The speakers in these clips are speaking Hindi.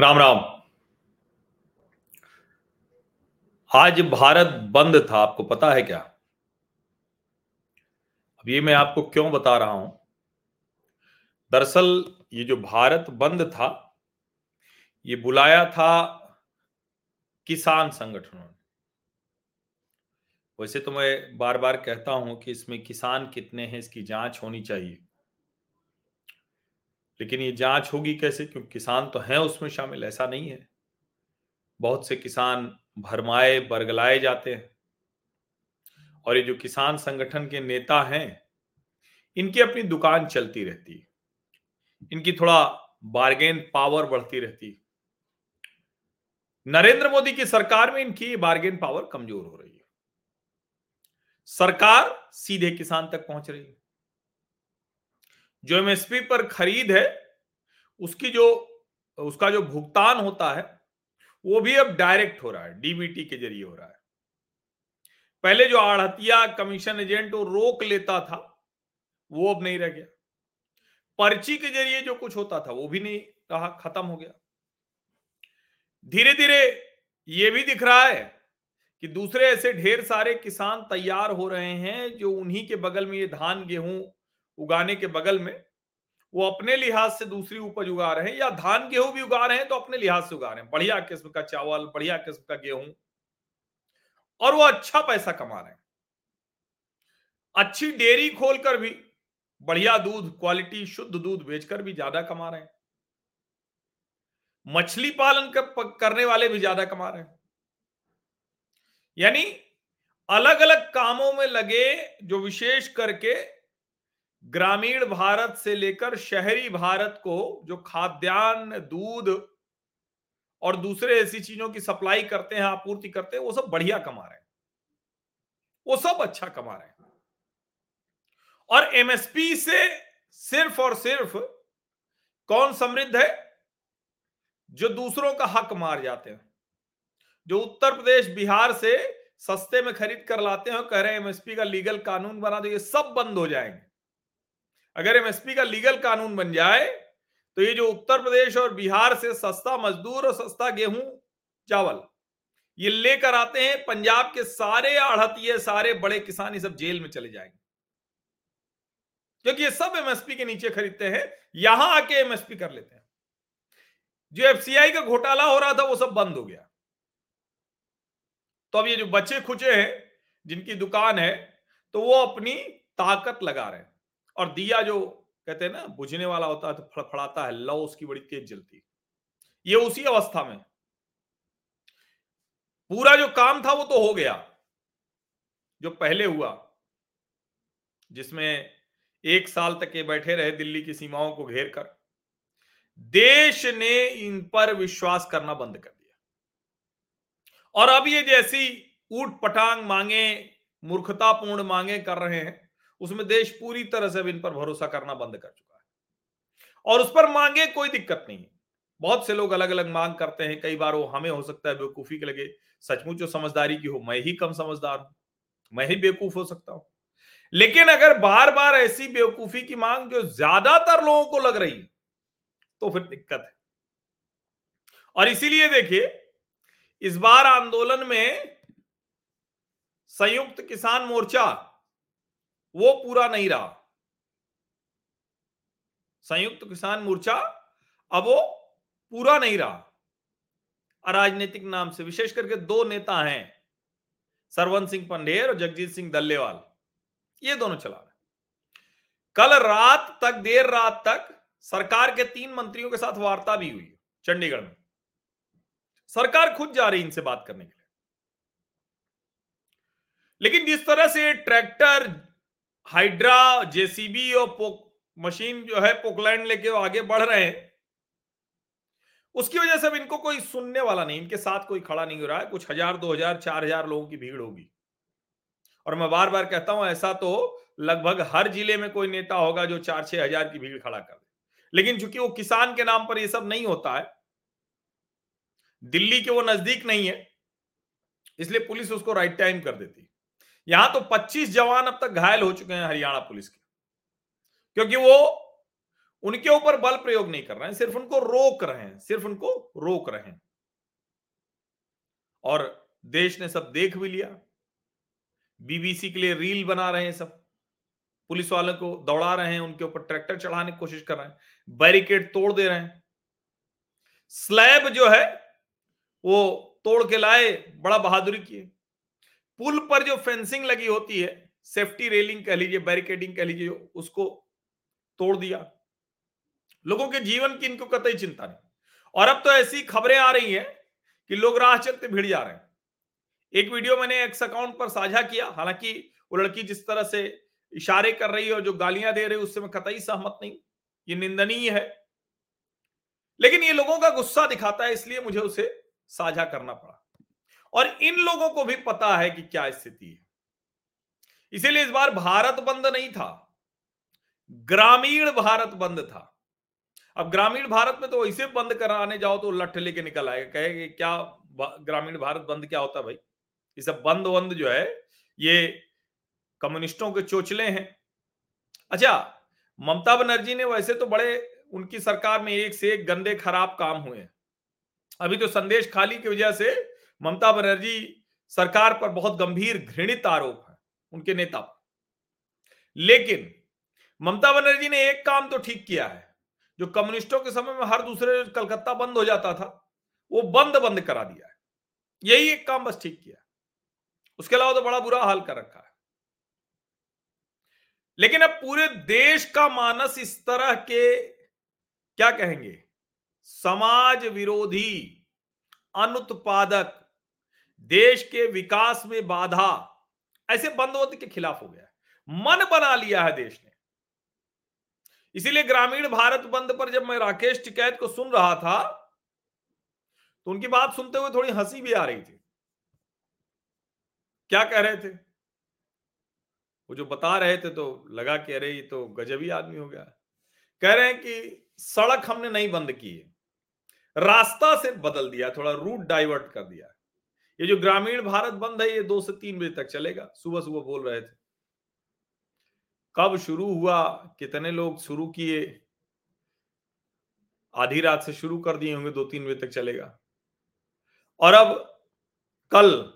राम राम। आज भारत बंद था, आपको पता है क्या? अब ये मैं आपको क्यों बता रहा हूँ? दरअसल ये जो भारत बंद था, ये बुलाया था किसान संगठनों ने। वैसे तो मैं बार बार कहता हूँ कि इसमें किसान कितने हैं, इसकी जाँच होनी चाहिए। लेकिन ये जाँच होगी कैसे? क्योंकि किसान तो हैं उसमें शामिल, ऐसा नहीं है। बहुत से किसान भरमाए, बरगलाए जाते हैं। और ये जो किसान संगठन के नेता हैं, इनकी अपनी दुकान चलती रहती है। इनकी थोड़ा बार्गेन पावर बढ़ती रहती है। नरेंद्र मोदी की सरकार में इनकी बार्गेन पावर कमज़ोर हो रही है। सरकार सीधे किसान तक पहुँच रही है। जो एमएसपी पर खरीद है, उसकी जो, उसका जो भुगतान होता है, वो भी अब डायरेक्ट हो रहा है डीबीटी के ज़रिए हो रहा है। पहले जो आढ़तिया कमीशन एजेंट वो रोक लेता था, वो अब नहीं रह गया। पर्ची के ज़रिए जो कुछ होता था, वो भी नहीं रहा, खत्म हो गया। धीरे धीरे ये भी दिख रहा है कि दूसरे ऐसे ढेर सारे किसान तैयार हो रहे हैं, जो उन्हीं के बगल में ये धान, गेहूँ उगाने के बगल में वो अपने लिहाज से दूसरी उपज उगा रहे हैं या धान गेहूँ भी उगा रहे हैं तो अपने लिहाज से उगा रहे हैं। बढ़िया किस्म का चावल बढ़िया किस्म का गेहूँ। और वो अच्छा पैसा कमा रहे हैं। अच्छी डेयरी खोलकर भी बढ़िया दूध क्वालिटी शुद्ध दूध बेचकर भी ज़्यादा कमा रहे हैं। मछली पालन कर, करने वाले भी ज़्यादा कमा रहे हैं। यानी अलग अलग कामों में लगे जो विशेष करके ग्रामीण भारत से लेकर शहरी भारत को जो खाद्यान्न, दूध और दूसरे ऐसी चीज़ों की सप्लाई करते हैं, आपूर्ति करते हैं, वो सब बढ़िया कमा रहे हैं। वो सब अच्छा कमा रहे हैं। और एमएसपी से सिर्फ़ और सिर्फ़ कौन समृद्ध है? जो दूसरों का हक मार जाते हैं। जो उत्तर प्रदेश, बिहार से सस्ते में खरीद कर लाते हैं कह रहे हैं एमएसपी का लीगल कानून बना दो, ये सब बंद हो जाएँगे। अगर एमएसपी का लीगल कानून बन जाए तो ये जो उत्तर प्रदेश और बिहार से सस्ता मजदूर और सस्ता गेहूँ, चावल, ये लेकर आते हैं, पंजाब के सारे आढ़तीय, सारे बड़े किसान ये सब जेल में चले जाएँगे। क्योंकि ये सब एमएसपी के नीचे खरीदते हैं, यहाँ आके एमएसपी कर लेते हैं। जो एफसीआई का घोटाला हो रहा था, वो सब बंद हो गया। तो अब ये जो बच्चे खुचे हैं, जिनकी दुकान है तो वो अपनी ताकत लगा रहे हैं। और दिया जो कहते हैं ना, बुझने वाला होता है तो फड़फड़ाता है, लौ उसकी बड़ी तेज जलती ये उसी अवस्था में। पूरा जो काम था वो तो हो गया। जो पहले हुआ, जिसमें एक साल तक ये बैठे रहे दिल्ली की सीमाओं को घेर कर, देश ने इन पर विश्वास करना बंद कर दिया। और अब ये जैसी ऊट पटांग मांगे, मूर्खतापूर्ण मांगे कर रहे हैं उसमें देश पूरी तरह से इन पर भरोसा करना बंद कर चुका है। और उस पर मांगे कोई दिक्कत नहीं है। बहुत से लोग अलग अलग मांग करते हैं, कई बार वो हमें हो सकता है बेवकूफ़ी के लगे, सचमुच जो समझदारी की हो, मैं ही कम समझदार हूँ, मैं ही बेवकूफ़ हो सकता हूँ। लेकिन अगर बार बार ऐसी बेवकूफ़ी की मांग जो ज़्यादातर लोगों को लग रही तो फिर दिक्कत है। और इसीलिए देखिए, इस बार आंदोलन में संयुक्त किसान मोर्चा वो पूरा नहीं रहा। संयुक्त किसान मोर्चा अब वो पूरा नहीं रहा। अराजनीतिक नाम से विशेष करके दो नेता हैं सरवन सिंह पंडेर और जगजीत सिंह दल्लेवाल। ये दोनों चला रहे कल रात तक, देर रात तक सरकार के तीन मंत्रियों के साथ वार्ता भी हुई चंडीगढ़ में। सरकार खुद जा रही इनसे बात करने के लिए। लेकिन जिस तरह से ट्रैक्टर हाइड्रा, जेसीबी और पोक, मशीन जो है पोकलैंड लेके आगे बढ़ रहे हैं। उसकी वजह से अब इनको कोई सुनने वाला नहीं, इनके साथ कोई खड़ा नहीं हो रहा है। कुछ हज़ार, दो हज़ार, चार हज़ार लोगों की भीड़ होगी। और मैं बार बार कहता हूँ, ऐसा तो लगभग हर ज़िले में कोई नेता होगा जो चार छह हज़ार की भीड़ खड़ा कर दे। लेकिन चूँकि वो किसान के नाम पर ये सब नहीं होता है, दिल्ली के वो नज़दीक नहीं है, इसलिए पुलिस उसको राइट टाइम कर देती यहाँ तो 25 जवान अब तक घायल हो चुके हैं हरियाणा पुलिस के। क्योंकि वो उनके ऊपर बल प्रयोग नहीं कर रहे हैं, सिर्फ़ उनको रोक रहे हैं, सिर्फ़ उनको रोक रहे हैं। और देश ने सब देख भी लिया। बीबीसी के लिए रील बना रहे हैं सब। पुलिस वालों को दौड़ा रहे हैं, उनके ऊपर ट्रैक्टर चढ़ाने की कोशिश कर रहे हैं, बैरिकेड तोड़ दे रहे हैं। स्लैब जो है, वो तोड़ के लाए, बड़ा बहादुरी किए। पुल पर जो फेंसिंग लगी होती है, सेफ्टी रेलिंग कह लीजिए, बैरिकेडिंग कह लीजिए, उसको तोड़ दिया। लोगों के जीवन की इनको कतई चिंता नहीं। और अब तो ऐसी खबरें आ रही हैं कि लोग राह चलते भिड़ जा रहे हैं। एक वीडियो मैंने एक्स अकाउंट पर साझा किया, हालाँकि वो लड़की जिस तरह से इशारे कर रही है और जो गालियाँ दे रही है, उससे मैं कतई सहमत नहीं। ये निंदनीय है। लेकिन ये लोगों का गुस्सा दिखाता है, इसलिए मुझे उसे साझा करना पड़ा। और इन लोगों को भी पता है कि क्या स्थिति है। इसीलिए इस बार भारत बंद नहीं था। ग्रामीण भारत बंद था। अब ग्रामीण भारत में तो वैसे बंद कराने जाओ तो लठ लेके निकल आएगा, कहे क्या ग्रामीण भारत बंद क्या होता भाई? ये सब बंद वंद जो है, ये कम्युनिस्टों के चोचले हैं। अच्छा ममता बनर्जी ने वैसे तो बड़े, उनकी सरकार में एक से एक गंदे खराब काम हुए अभी तो संदेश खाली की वजह से ममता बनर्जी सरकार पर बहुत गंभीर घृणित आरोप है, उनके नेता पर। लेकिन ममता बनर्जी ने एक काम तो ठीक किया है, जो कम्युनिस्टों के समय में हर दूसरे कलकत्ता बंद हो जाता था, वो बंद बंद करा दिया है। यही एक काम बस ठीक किया उसके अलावा तो बड़ा बुरा हाल कर रखा है। लेकिन अब पूरे देश का मानस इस तरह के, क्या कहेंगे, समाज विरोधी अनुत्पादक देश के विकास में बाधा ऐसे बंदोबस्त के खिलाफ हो गया मन बना लिया है देश ने। इसीलिए ग्रामीण भारत बंद पर जब मैं राकेश टिकैत को सुन रहा था तो उनकी बात सुनते हुए थोड़ी हँसी भी आ रही थी। क्या कह रहे थे? वो जो बता रहे थे तो लगा कि अरे ये तो गजबी आदमी हो गया। कह रहे हैं कि सड़क हमने नहीं बंद की है। रास्ता से बदल दिया, थोड़ा रूट डाइवर्ट कर दिया। ये जो ग्रामीण भारत बंद है, ये दो से तीन बजे तक चलेगा। सुबह सुबह बोल रहे थे। कब शुरू हुआ? कितने लोग शुरू किए? आधी रात से शुरू कर दिए होंगे दो तीन बजे तक चलेगा। और अब कल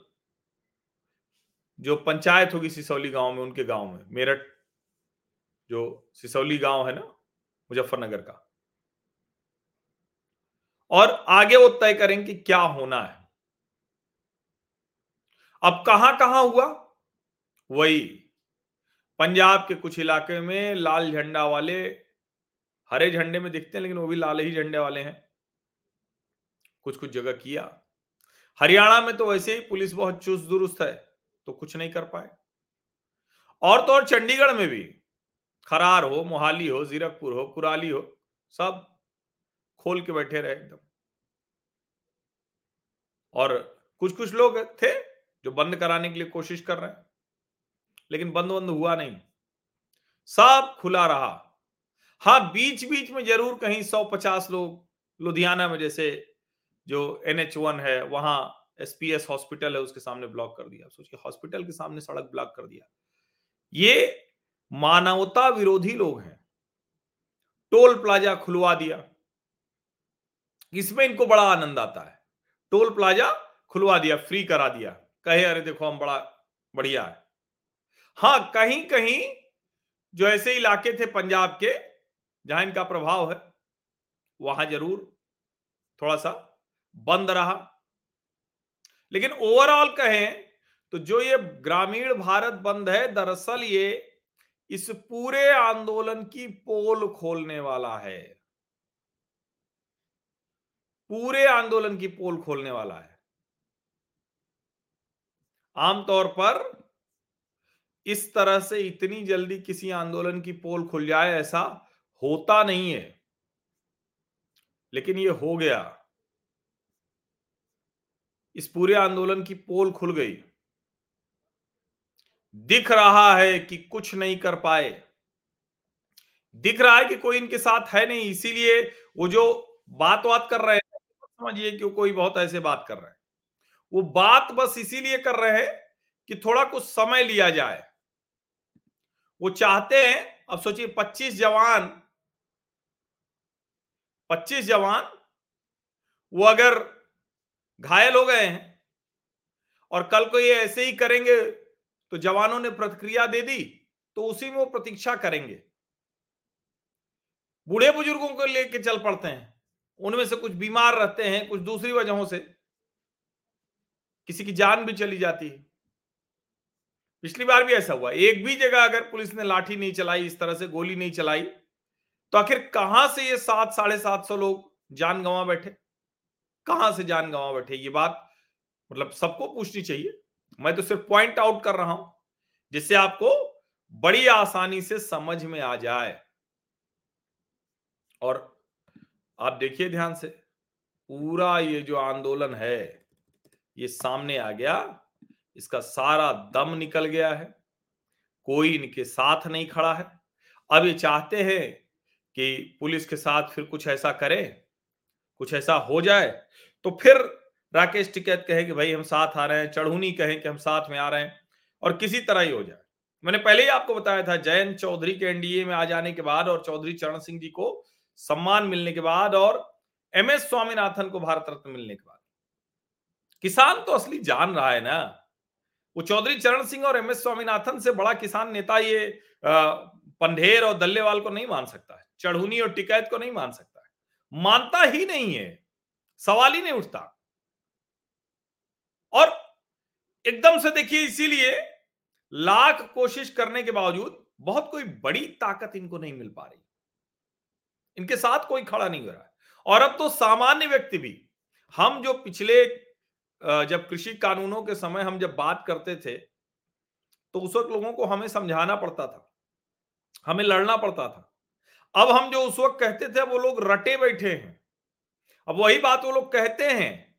जो पंचायत होगी सिसौली गाँव में, उनके गाँव में, मेरठ जो सिसौली गाँव है ना, मुजफ्फरनगर का। और आगे वो तय करेंगे कि क्या होना है। अब कहाँ कहाँ हुआ? वही, पंजाब के कुछ इलाके में लाल झंडा वाले, हरे झंडे में दिखते हैं, लेकिन वो भी लाल ही झंडे वाले हैं। कुछ कुछ जगह किया। हरियाणा में तो वैसे ही पुलिस बहुत चुस्त दुरुस्त है तो कुछ नहीं कर पाए। और तो और चंडीगढ़ में भी, खरार हो, मोहाली हो, जीरकपुर हो, कुराली हो, सब खोल के बैठे रहे एकदम। और कुछ कुछ लोग थे जो बंद कराने के लिए कोशिश कर रहे हैं। लेकिन बंद बंद हुआ नहीं। सब खुला रहा। हाँ बीच बीच में ज़रूर कहीं सौ पचास लोग, लुधियाना में जैसे जो एन एच वन है, वहाँ एसपीएस हॉस्पिटल है, उसके सामने ब्लॉक कर दिया। सोचिए, हॉस्पिटल के सामने सड़क ब्लॉक कर दिया। ये मानवता विरोधी लोग हैं। टोल प्लाजा खुलवा दिया। इसमें इनको बड़ा आनंद आता है। टोल प्लाजा खुलवा दिया, फ्री करा दिया। कहे, अरे देखो, हम बड़ा बढ़िया है। हाँ कहीं कहीं जो ऐसे इलाके थे पंजाब के, जहाँ इनका प्रभाव है, वहाँ ज़रूर थोड़ा सा बंद रहा। लेकिन ओवरऑल कहें तो जो ये ग्रामीण भारत बंद है, दरअसल ये इस पूरे आंदोलन की पोल खोलने वाला है। पूरे आंदोलन की पोल खोलने वाला है। आमतौर पर इस तरह से इतनी जल्दी किसी आंदोलन की पोल खुल जाए, ऐसा होता नहीं है। लेकिन ये हो गया। इस पूरे आंदोलन की पोल खुल गई। दिख रहा है कि कुछ नहीं कर पाए। दिख रहा है कि कोई इनके साथ है नहीं, इसीलिए वो जो बात बात कर रहे हैं, समझिए कि कोई बहुत ऐसे बात कर रहे हैं। वो बात बस इसीलिए कर रहे हैं कि थोड़ा कुछ समय लिया जाए। वो चाहते हैं, अब सोचिए 25 जवान 25 जवान, वो अगर घायल हो गए हैं और कल को ये ऐसे ही करेंगे तो जवानों ने प्रतिक्रिया दे दी तो उसी में वो प्रतीक्षा करेंगे। बूढ़े बुज़ुर्गों को लेके चल पड़ते हैं, उनमें से कुछ बीमार रहते हैं, कुछ दूसरी वजहों से। किसी की जान भी चली जाती है। पिछली बार भी ऐसा हुआ। एक भी जगह अगर पुलिस ने लाठी नहीं चलाई, इस तरह से गोली नहीं चलाई तो आखिर कहाँ से ये सात, साढ़े सात सौ लोग जान गंवा बैठे? कहाँ से जान गंवा बैठे? ये बात मतलब सबको पूछनी चाहिए। मैं तो सिर्फ़ पॉइंट आउट कर रहा हूँ, जिससे आपको बड़ी आसानी से समझ में आ जाए। और आप देखिए ध्यान से, पूरा ये जो आंदोलन है ये सामने आ गया, इसका सारा दम निकल गया है, कोई इनके साथ नहीं खड़ा है। अब ये चाहते हैं कि पुलिस के साथ फिर कुछ ऐसा करे, कुछ ऐसा हो जाए तो फिर राकेश टिकैत कहे कि, भाई, हम साथ आ रहे हैं, चढ़ूनी कहें कि हम साथ में आ रहे हैं, और किसी तरह ही हो जाए। मैंने पहले ही आपको बताया था, जयंत चौधरी के एनडीए में आ जाने के बाद और चौधरी चरण सिंह जी को सम्मान मिलने के बाद और एम एस स्वामीनाथन को भारत रत्न मिलने के बाद। किसान तो असली जान रहा है ना? वो चौधरी चरण सिंह और एम एस स्वामीनाथन से बड़ा किसान नेता ये पंधेर और दल्लेवाल को नहीं मान सकता है। चढ़ूनी और टिकैत को नहीं मान सकता है। मानता ही नहीं है। सवाल ही नहीं उठता। और एकदम से देखिए, इसीलिए लाख कोशिश करने के बावजूद बहुत कोई बड़ी ताकत इनको नहीं मिल पा रही। इनके साथ कोई खड़ा नहीं हो रहा है। और अब तो सामान्य व्यक्ति भी, हम जो पिछले जब कृषि कानूनों के समय हम जब बात करते थे तो उस वक्त लोगों को हमें समझाना पड़ता था, हमें लड़ना पड़ता था। अब हम जो उस वक्त कहते थे, वो लोग रटे बैठे हैं। अब वही बात वो लोग कहते हैं।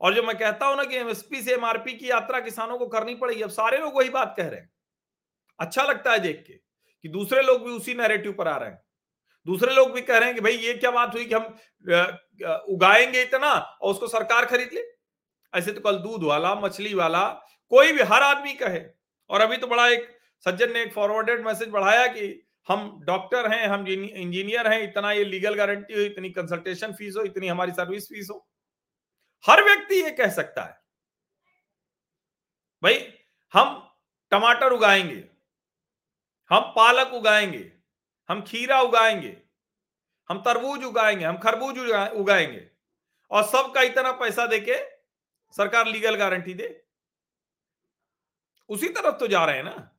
और जो मैं कहता हूँ ना कि एमएसपी से एमआरपी की यात्रा किसानों को करनी पड़ेगी, अब सारे लोग वही बात कह रहे हैं। अच्छा लगता है देख के कि दूसरे लोग भी उसी नैरेटिव पर आ रहे हैं। दूसरे लोग भी कह रहे हैं कि भाई ये क्या बात हुई कि हम उगाएँगे इतना और उसको सरकार खरीद ले। ऐसे तो कल दूध वाला, मछली वाला, कोई भी, हर आदमी कहे। और अभी तो बड़ा एक सज्जन ने एक फॉरवर्डेड मैसेज बढ़ाया कि हम डॉक्टर हैं, हम इंजीनियर हैं, इतना ये लीगल गारंटी हो, इतनी कंसल्टेशन फ़ीस हो, इतनी हमारी सर्विस फ़ीस हो। हर व्यक्ति ये कह सकता है। भाई, हम टमाटर उगाएँगे, हम पालक उगाएँगे, हम खीरा उगाएँगे, हम तरबूज उगाएँगे, हम खरबूज उगाएँगे, और सबका इतना पैसा देके सरकार लीगल गारंटी दे। उसी तरफ़ तो जा रहे हैं ना।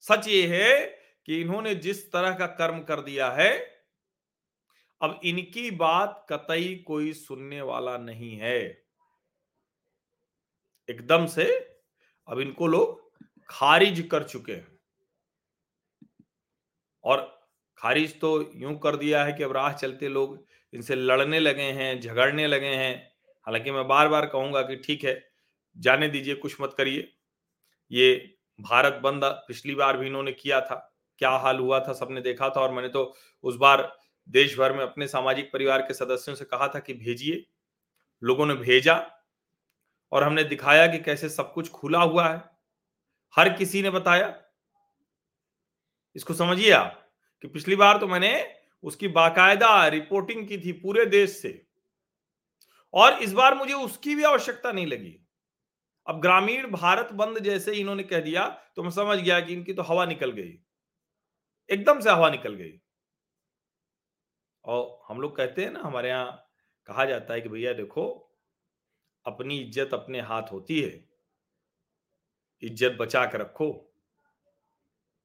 सच ये है कि इन्होंने जिस तरह का कर्म कर दिया है, अब इनकी बात कतई कोई सुनने वाला नहीं है। एकदम से अब इनको लोग खारिज कर चुके हैं। और खारिज तो यूँ कर दिया है कि अब राह चलते लोग इनसे लड़ने लगे हैं, झगड़ने लगे हैं। हालाँकि मैं बार बार कहूँगा कि ठीक है, जाने दीजिए, कुछ मत करिए। ये भारत बंद पिछली बार भी इन्होंने किया था। क्या हाल हुआ था, सबने देखा था और मैंने तो उस बार देश भर में अपने सामाजिक परिवार के सदस्यों से कहा था कि भेजिए। लोगों ने भेजा और हमने दिखाया कि कैसे सब कुछ खुला हुआ है। हर किसी ने बताया। इसको समझिए आप कि पिछली बार तो मैंने उसकी बाकायदा रिपोर्टिंग की थी पूरे देश से। और इस बार मुझे उसकी भी आवश्यकता नहीं लगी। अब ग्रामीण भारत बंद जैसे इन्होंने कह दिया तो मैं समझ गया कि इनकी तो हवा निकल गई। एकदम से हवा निकल गई। और हम लोग कहते हैं ना, हमारे यहाँ कहा जाता है कि भैया देखो, अपनी इज़्ज़त अपने हाथ होती है। इज़्ज़त बचा के रखो।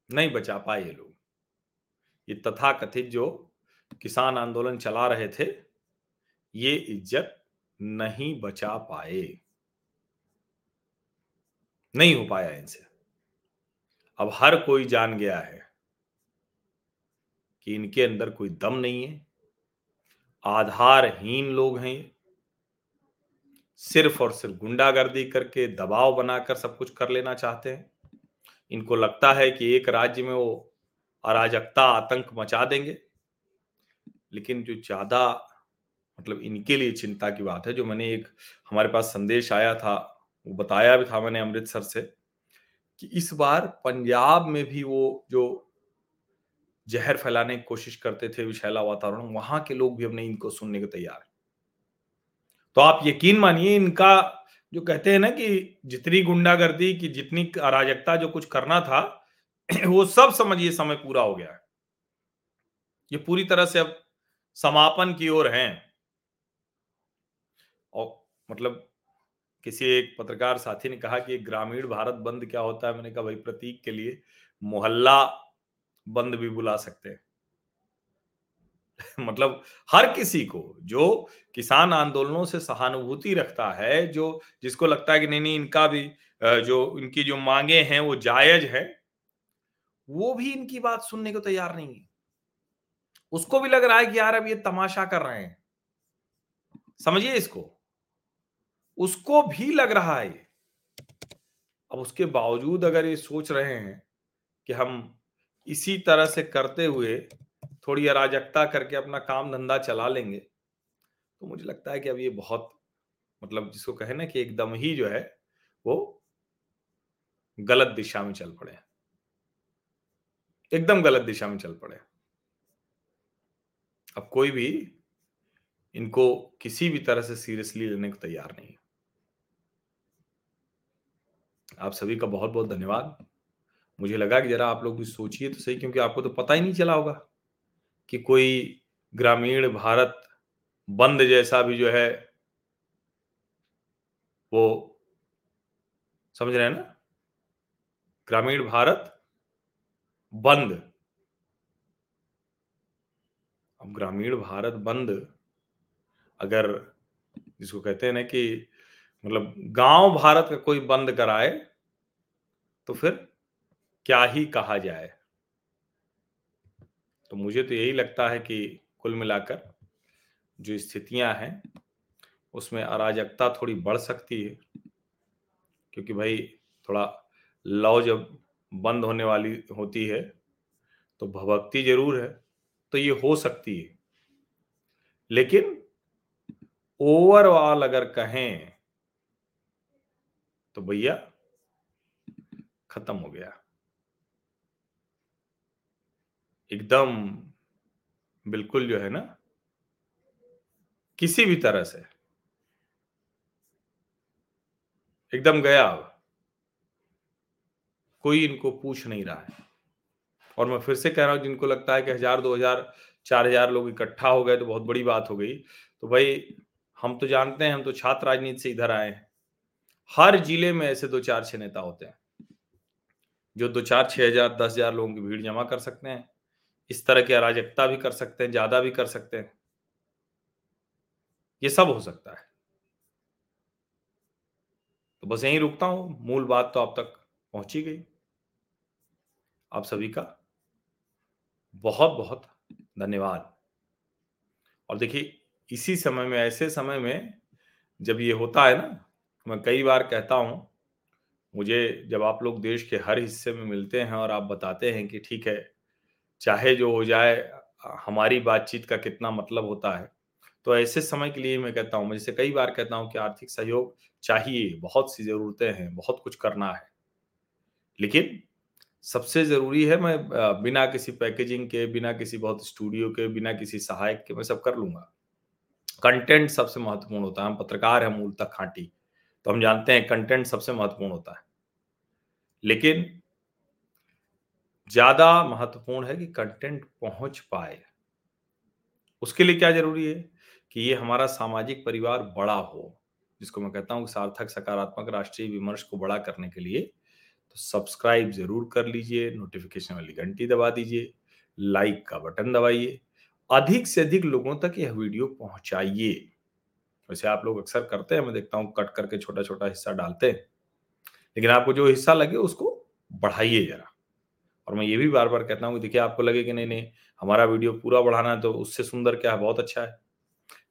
नहीं बचा पाए ये लोग। ये तथा कथित जो किसान आंदोलन चला रहे थे, ये इज़्ज़त नहीं बचा पाए। नहीं हो पाया इनसे। अब हर कोई जान गया है कि इनके अंदर कोई दम नहीं है। आधारहीन लोग हैं सिर्फ़ और सिर्फ़ गुंडागर्दी करके दबाव बनाकर सब कुछ कर लेना चाहते हैं। इनको लगता है कि एक राज्य में वो अराजकता आतंक मचा देंगे। लेकिन जो ज़्यादा मतलब इनके लिए चिंता की बात है, जो मैंने एक हमारे पास संदेश आया था, वो बताया भी था मैंने अमृतसर से, कि इस बार पंजाब में भी वो जो जहर फैलाने की कोशिश करते थे विशैला वातावरण, वहाँ के लोग भी नहीं इनको सुनने को तैयार है। तो आप यकीन मानिए, इनका जो कहते हैं ना कि जितनी गुंडागर्दी की जितनी अराजकता जो कुछ करना था, वो सब समझिए समय पूरा हो गया है। ये पूरी तरह से अब समापन की ओर हैं। और मतलब किसी एक पत्रकार साथी ने कहा कि ग्रामीण भारत बंद क्या होता है? मैंने कहा, भाई, प्रतीक के लिए मोहल्ला बंद भी बुला सकते हैं। मतलब हर किसी को, जो किसान आंदोलनों से सहानुभूति रखता है, जो जिसको लगता है कि नहीं नहीं, इनका भी जो इनकी जो मांगे हैं, वो जायज़ है, वो भी इनकी बात सुनने को तैयार नहीं है। उसको भी लग रहा है कि यार, अब ये तमाशा कर रहे हैं। समझिए इसको। उसको भी लग रहा है। अब उसके बावजूद अगर ये सोच रहे हैं कि हम इसी तरह से करते हुए थोड़ी अराजकता करके अपना काम धंधा चला लेंगे तो मुझे लगता है कि अब ये बहुत मतलब जिसको कहे ना कि एकदम ही जो है, वो गलत दिशा में चल पड़े एकदम गलत दिशा में चल पड़े अब कोई भी इनको किसी भी तरह से सीरियसली लेने को तैयार नहीं आप सभी का बहुत बहुत धन्यवाद। मुझे लगा कि जरा आप लोग भी सोचिए तो सही, क्योंकि आपको तो पता ही नहीं चला होगा कि कोई ग्रामीण भारत बंद जैसा भी जो है, वो समझ रहे हैं ना? ग्रामीण भारत बंद। अब ग्रामीण भारत बंद, अगर जिसको कहते हैं ना कि मतलब गाँव भारत का कोई बंद कराए तो फिर क्या ही कहा जाए? तो मुझे तो यही लगता है कि कुल मिलाकर जो स्थितियाँ हैं, उसमें अराजकता थोड़ी बढ़ सकती है। क्योंकि भाई थोड़ा लौ जब बंद होने वाली होती है तो भभक्ति ज़रूर है तो ये हो सकती है। लेकिन ओवरऑल अगर कहें तो भैया खत्म हो गया। एकदम बिल्कुल जो है ना, किसी भी तरह से। एकदम गया अब। कोई इनको पूछ नहीं रहा है। और मैं फिर से कह रहा हूँ, जिनको लगता है कि हज़ार, दो हज़ार, चार हज़ार लोग इकट्ठा हो गए तो बहुत बड़ी बात हो गई। तो भाई, हम तो जानते हैं, हम तो छात्र राजनीति से इधर आए हैं। हर ज़िले में ऐसे दो चार छह नेता होते हैं। जो दो चार, छह हज़ार, दस हज़ार लोगों की भीड़ जमा कर सकते हैं। इस तरह की अराजकता भी कर सकते हैं, ज़्यादा भी कर सकते हैं। ये सब हो सकता है। तो बस यहीं रुकता हूँ। मूल बात तो आप तक पहुँची गई। आप सभी का बहुत बहुत धन्यवाद। और देखिए, इसी समय में, ऐसे समय में जब ये होता है ना, मैं कई बार कहता हूँ मुझे जब आप लोग देश के हर हिस्से में मिलते हैं और आप बताते हैं कि ठीक है, चाहे जो हो जाए हमारी बातचीत का कितना मतलब होता है तो ऐसे समय के लिए मैं कहता हूँ, मैं जैसे कई बार कहता हूँ कि आर्थिक सहयोग चाहिए, बहुत सी जरूरतें हैं, बहुत कुछ करना है। लेकिन सबसे ज़रूरी है मैं बिना किसी पैकेजिंग के, बिना किसी बहुत स्टूडियो के, बिना किसी सहायक के मैं सब कर लूँगा। कंटेंट सबसे महत्वपूर्ण होता है, हम पत्रकार हैं मूलतः खांटी। तो हम जानते हैं कंटेंट सबसे महत्वपूर्ण होता है। लेकिन ज़्यादा महत्वपूर्ण है कि कंटेंट पहुँच पाए। उसके लिए क्या ज़रूरी है? कि ये हमारा सामाजिक परिवार बड़ा हो, जिसको मैं कहता हूँ सार्थक, सकारात्मक, राष्ट्रीय विमर्श को बड़ा करने के लिए तो सब्सक्राइब ज़रूर कर लीजिए नोटिफिकेशन वाली घंटी दबा दीजिए लाइक का बटन दबाइए, अधिक से अधिक लोगों तक यह वीडियो पहुंचाइए। वैसे आप लोग अक्सर करते हैं, मैं देखता हूँ, कट करके छोटा छोटा हिस्सा डालते हैं। लेकिन आपको जो हिस्सा लगे, उसको बढ़ाइए जरा। और मैं ये भी बार बार कहता हूँ कि देखिए, आपको लगे कि नहीं नहीं, हमारा वीडियो पूरा बढ़ाना है तो उससे सुंदर क्या है? बहुत अच्छा है।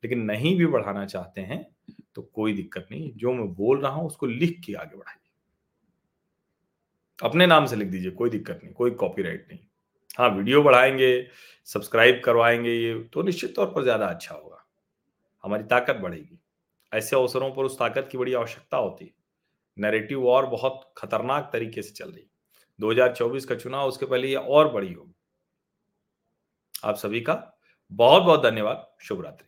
लेकिन नहीं भी बढ़ाना चाहते हैं तो कोई दिक्कत नहीं, जो मैं बोल रहा हूँ, उसको लिख के आगे बढ़ाइए। अपने नाम से लिख दीजिए, कोई दिक्कत नहीं, कोई कॉपीराइट नहीं। हाँ वीडियो बढ़ाएँगे सब्सक्राइब करवाएँगे, ये तो निश्चित तौर पर ज़्यादा अच्छा होगा। हमारी ताकत बढ़ेगी। ऐसे अवसरों पर उस ताकत की बड़ी आवश्यकता होती है। नेरेटिव वॉर बहुत खतरनाक तरीके से चल रही है। 2024 का चुनाव, उसके पहले ये और बड़ी होगी। आप सभी का बहुत बहुत धन्यवाद। शुभ रात्रि।